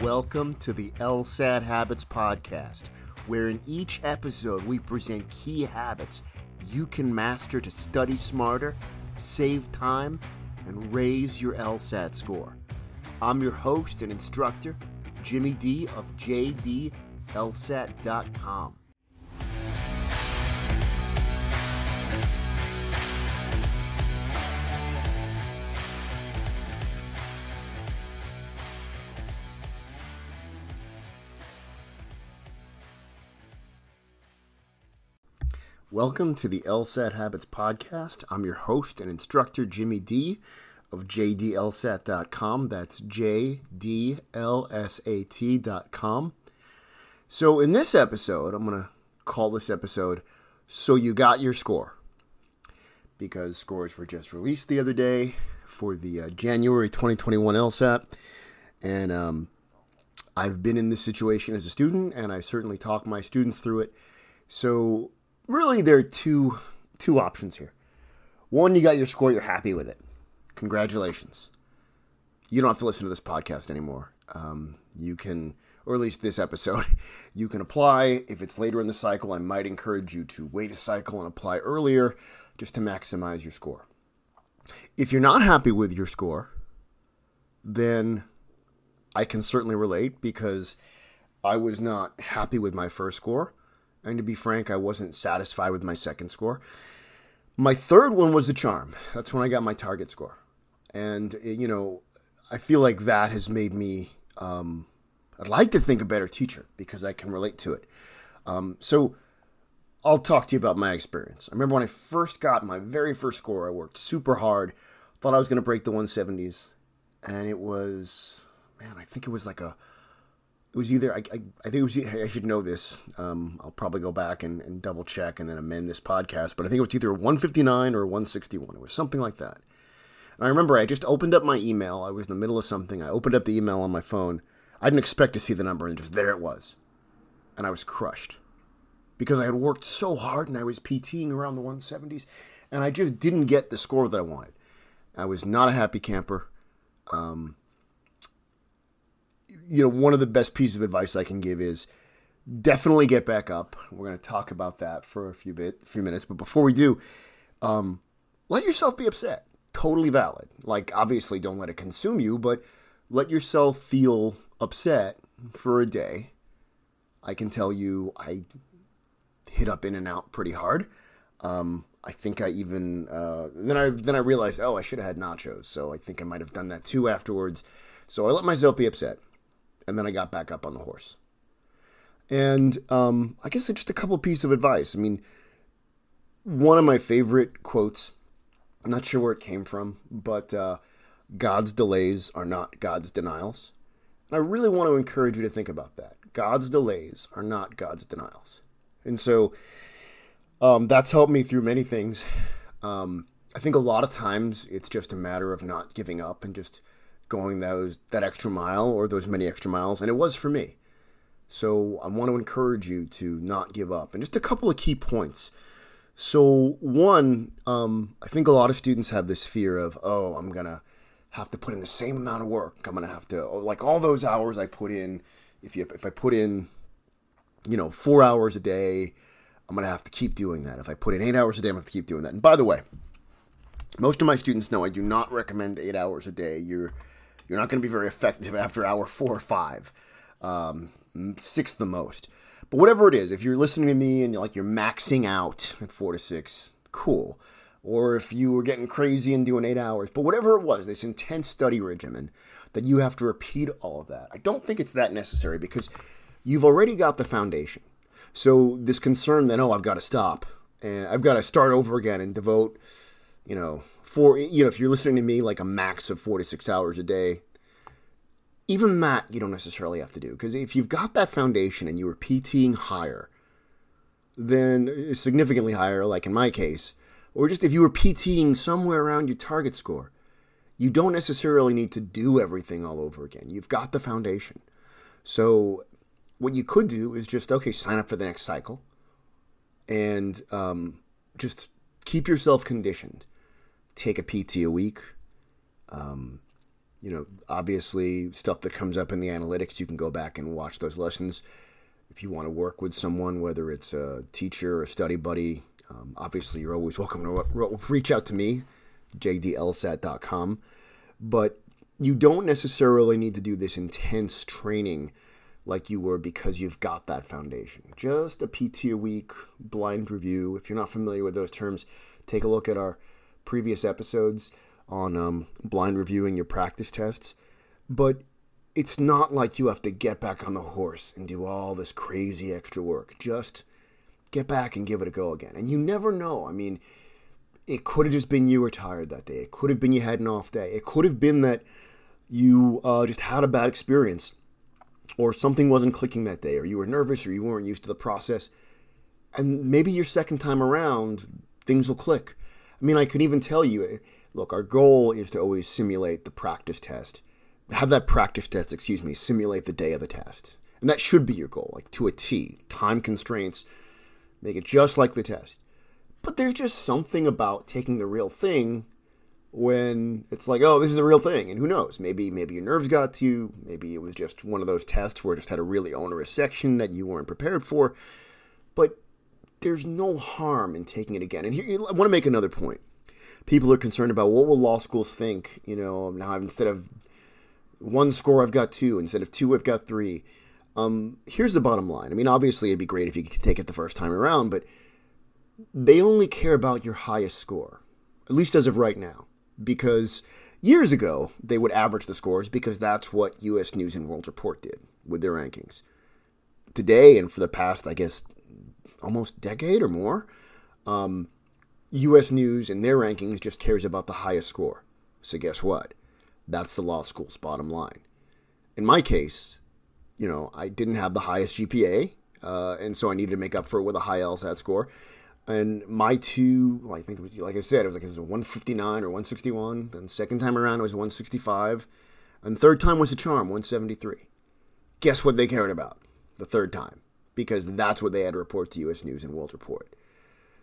Welcome to the LSAT Habits Podcast, where in each episode we present key habits you can master to study smarter, save time, and raise your LSAT score. I'm your host and instructor, Jimmy D of JDLSAT.com. Welcome to the LSAT Habits Podcast. I'm your host and instructor, Jimmy D of JDLSAT.com. That's JDLSAT.com. So, in this episode, I'm going to call this episode So You Got Your Score. Because scores were just released the other day for the uh, January 2021 LSAT. And um, I've been in this situation as a student, and I certainly talk my students through it. So, really there are two two options here. One, you got your score, you're happy with it. Congratulations. You don't have to listen to this podcast anymore. Um, you can, or at least this episode, you can apply. If it's later in the cycle, I might encourage you to wait a cycle and apply earlier just to maximize your score. If you're not happy with your score, then I can certainly relate because I was not happy with my first score. And to be frank, I wasn't satisfied with my second score. My third one was the charm. That's when I got my target score. And, eh, you know, I feel like that has made me, um, I'd like to think a better teacher because I can relate to it. Um, so I'll talk to you about my experience. I remember when I first got my very first score, I worked super hard, thought I was going to break the 170s. And it was, man, I think it was like a it was either I, I, I, think it was I should know this. Um, I'll probably go back and, and, double check and then amend this podcast. But I think it was either 159 or 161. It was something like that. And I remember I just opened up my email. I was in the middle of something. I opened up the email on my phone. I didn't expect to see the number, and just there it was. And I was crushed because I had worked so hard and I was PTing around the 170s, and I just didn't get the score that I wanted. I was not a happy camper. Um, you know, one of the best pieces of advice I can give is definitely get back up. We're going to talk about that for a few bit, few minutes, but before we do, um, let yourself be upset. Totally valid. Like, obviously, don't let it consume you, but let yourself feel upset for a day. I can tell you, I hit up In-N-Out pretty hard. Um, I think I even uh, then I then I realized, oh, I should have had nachos. So I think I might have done that too afterwards. So I let myself be upset and then I got back up on the horse. And um, I guess just a couple pieces of advice. I mean, one of my favorite quotes, I'm not sure where it came from, but uh, God's delays are not God's denials. And I really want to encourage you to think about that. God's delays are not God's denials. And so um, that's helped me through many things. Um, I think a lot of times it's just a matter of not giving up and just going those that extra mile or those many extra miles, and it was for me. So I want to encourage you to not give up. And just a couple of key points. So one, um, I think a lot of students have this fear of, oh, I'm gonna have to put in the same amount of work. I'm gonna have to oh, like all those hours I put in. If you if I put in, you know, four hours a day, I'm gonna have to keep doing that. If I put in eight hours a day, I'm gonna have to keep doing that. And by the way, most of my students know I do not recommend eight hours a day. You're you're not going to be very effective after hour four or five, um, six the most. But whatever it is, if you're listening to me and you're like you're maxing out at four to six, cool. Or if you were getting crazy and doing eight hours, but whatever it was, this intense study regimen that you have to repeat all of that. I don't think it's that necessary because you've already got the foundation. So this concern that oh I've got to stop and I've got to start over again and devote, you know, for you know if you're listening to me like a max of four to six hours a day even that you don't necessarily have to do. Because if you've got that foundation and you were pting higher then significantly higher like in my case or just if you were pting somewhere around your target score you don't necessarily need to do everything all over again. You've got the foundation. So what you could do is just okay sign up for the next cycle and um, just keep yourself conditioned take a PT a week. Um, you know, obviously stuff that comes up in the analytics, you can go back and watch those lessons. If you want to work with someone, whether it's a teacher or a study buddy, um, obviously you're always welcome to reach out to me, jdlsat.com. But you don't necessarily need to do this intense training like you were because you've got that foundation. Just a PT a week blind review. If you're not familiar with those terms, take a look at our previous episodes on um, blind reviewing your practice tests. But it's not like you have to get back on the horse and do all this crazy extra work. Just get back and give it a go again. And you never know. I mean, it could have just been you were tired that day. It could have been you had an off day. It could have been that you uh, just had a bad experience or something wasn't clicking that day or you were nervous or you weren't used to the process. And maybe your second time around, things will click. I mean, I could even tell you eh, look, our goal is to always simulate the practice test. Have that practice test, excuse me, simulate the day of the test. And that should be your goal, like to a T. Time constraints, make it just like the test. But there's just something about taking the real thing when it's like, oh, this is the real thing, and who knows? Maybe maybe your nerves got to you. Maybe it was just one of those tests where it just had a really onerous section that you weren't prepared for. But there's no harm in taking it again. And here, I want to make another point. People are concerned about what will law schools think. You know, now instead of one score, I've got two. Instead of two, I've got three. Um, here's the bottom line. I mean, obviously, it'd be great if you could take it the first time around, but they only care about your highest score, at least as of right now, because years ago they would average the scores because that's what U.S. News and World Report did with their rankings. Today and for the past, I guess, almost decade or more, um, U.S. News and their rankings just cares about the highest score. So guess what? That's the law school's bottom line. In my case, you know, I didn't have the highest GPA, uh, and so I needed to make up for it with a high LSAT score. And my two, well, I think, it was, like I said, it was like it was a 159 or 161. Then second time around, it was 165. And third time was a charm, 173. Guess what they cared about the third time? Because that's what they had to report to U.S. News and World Report.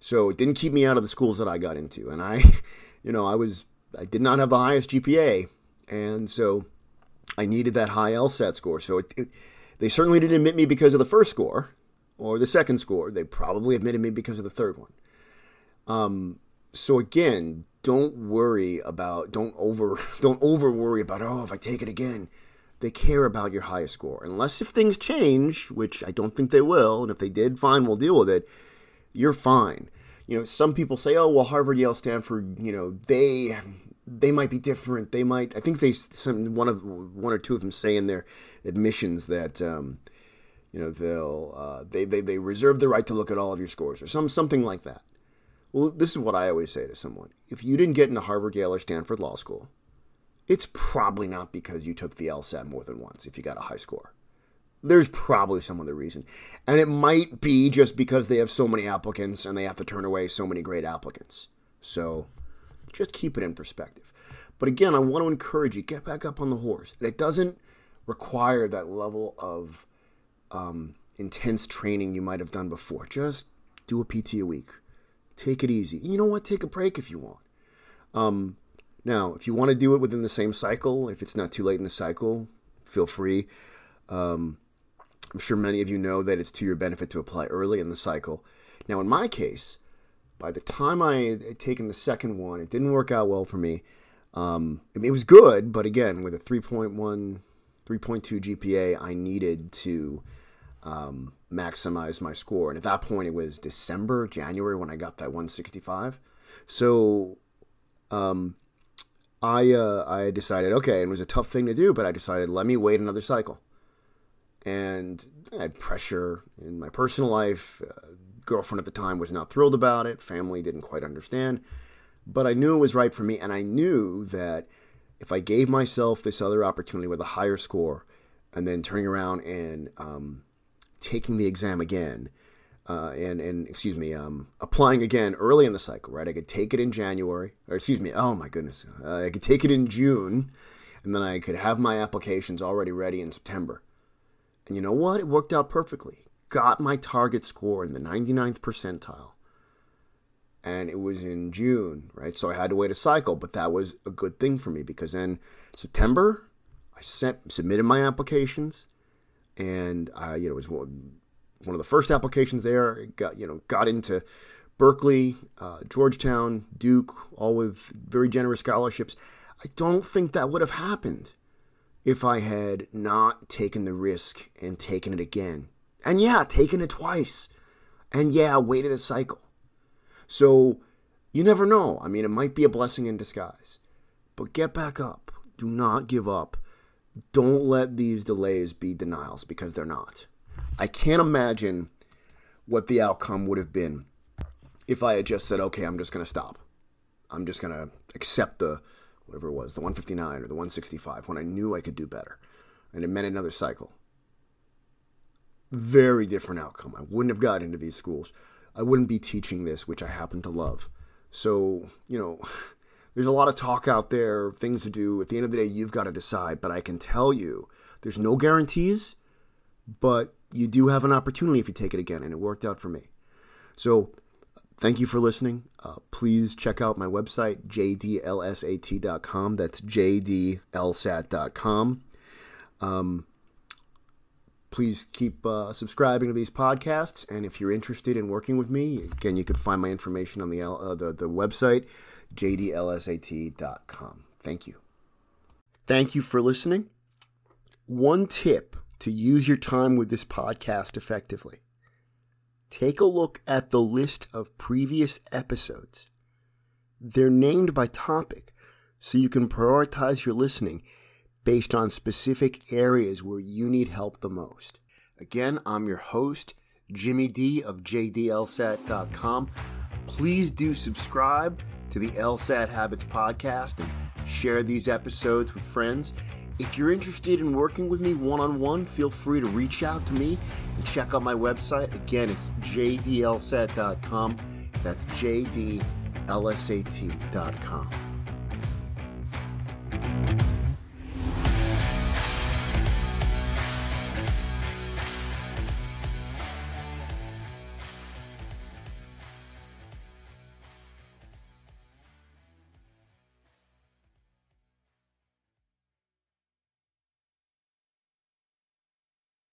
So it didn't keep me out of the schools that I got into. And I, you know, I was, I did not have the highest GPA. And so I needed that high LSAT score. So it, it, they certainly didn't admit me because of the first score or the second score. They probably admitted me because of the third one. Um, so again, don't worry about don't over don't over worry about oh if I take it again. They care about your highest score. Unless if things change, which I don't think they will, and if they did, fine, we'll deal with it. You're fine. You know, some people say, "Oh, well, Harvard, Yale, Stanford, you know, they they might be different. They might. I think they some one of one or two of them say in their admissions that um, you know they'll uh, they, they they reserve the right to look at all of your scores or some something like that. Well, this is what I always say to someone: if you didn't get into Harvard, Yale, or Stanford Law School, it's probably not because you took the LSAT more than once. If you got a high score, there's probably some other reason, and it might be just because they have so many applicants and they have to turn away so many great applicants. So, just keep it in perspective. But again, I want to encourage you get back up on the horse, and it doesn't require that level of um, intense training you might have done before. Just do a PT a week. Take it easy. You know what? Take a break if you want. Um, now, if you want to do it within the same cycle, if it's not too late in the cycle, feel free. Um, I'm sure many of you know that it's to your benefit to apply early in the cycle. Now, in my case, by the time I had taken the second one, it didn't work out well for me. Um, it was good, but again, with a 3.1, 3.2 GPA, I needed to um, maximize my score. And at that point, it was December, January when I got that 165. So um, I uh, I decided, okay, and it was a tough thing to do, but I decided let me wait another cycle. And I had pressure in my personal life. Uh, girlfriend at the time was not thrilled about it. Family didn't quite understand. But I knew it was right for me, and I knew that if I gave myself this other opportunity with a higher score, and then turning around and um, taking the exam again, uh, and and excuse me, um, applying again early in the cycle, right? I could take it in January, or excuse me, oh my goodness, uh, I could take it in June, and then I could have my applications already ready in September. And you know what? It worked out perfectly. Got my target score in the 99th percentile. and it was in June, right? So I had to wait a cycle, but that was a good thing for me because then September, I sent submitted my applications, and I, you know, it was one, of the first applications there. Got you know got into Berkeley, uh, Georgetown, Duke, all with very generous scholarships. I don't think that would have happened if I had not taken the risk and taken it again. And yeah, taken it twice. And yeah, waited a cycle. So you never know. I mean, it might be a blessing in disguise. But get back up. Do not give up. Don't let these delays be denials because they're not. I can't imagine what the outcome would have been if I had just said, okay, I'm just going to stop. I'm just going to accept the, whatever it was, the 159 or the 165 when I knew I could do better. And it meant another cycle. Very different outcome. I wouldn't have got into these schools. I wouldn't be teaching this, which I happen to love. So, you know, there's a lot of talk out there, things to do. At the end of the day, you've got to decide. But I can tell you, there's no guarantees, but you do have an opportunity if you take it again. And it worked out for me. So, thank you for listening. Uh, please check out my website, jdlsat.com. That's jdlsat.com. Um, please keep uh, subscribing to these podcasts. And if you're interested in working with me, again, you can find my information on the uh, the, the website, jdlsat.com. Thank you. Thank you for listening. One tip to use your time with this podcast effectively take a look at the list of previous episodes. They're named by topic, so you can prioritize your listening based on specific areas where you need help the most. Again, I'm your host, Jimmy D of JDLSAT.com. Please do subscribe to the LSAT Habits podcast and share these episodes with friends. If you're interested in working with me one on one, feel free to reach out to me and check out my website. Again, it's jdlsat.com. That's jdlsat.com.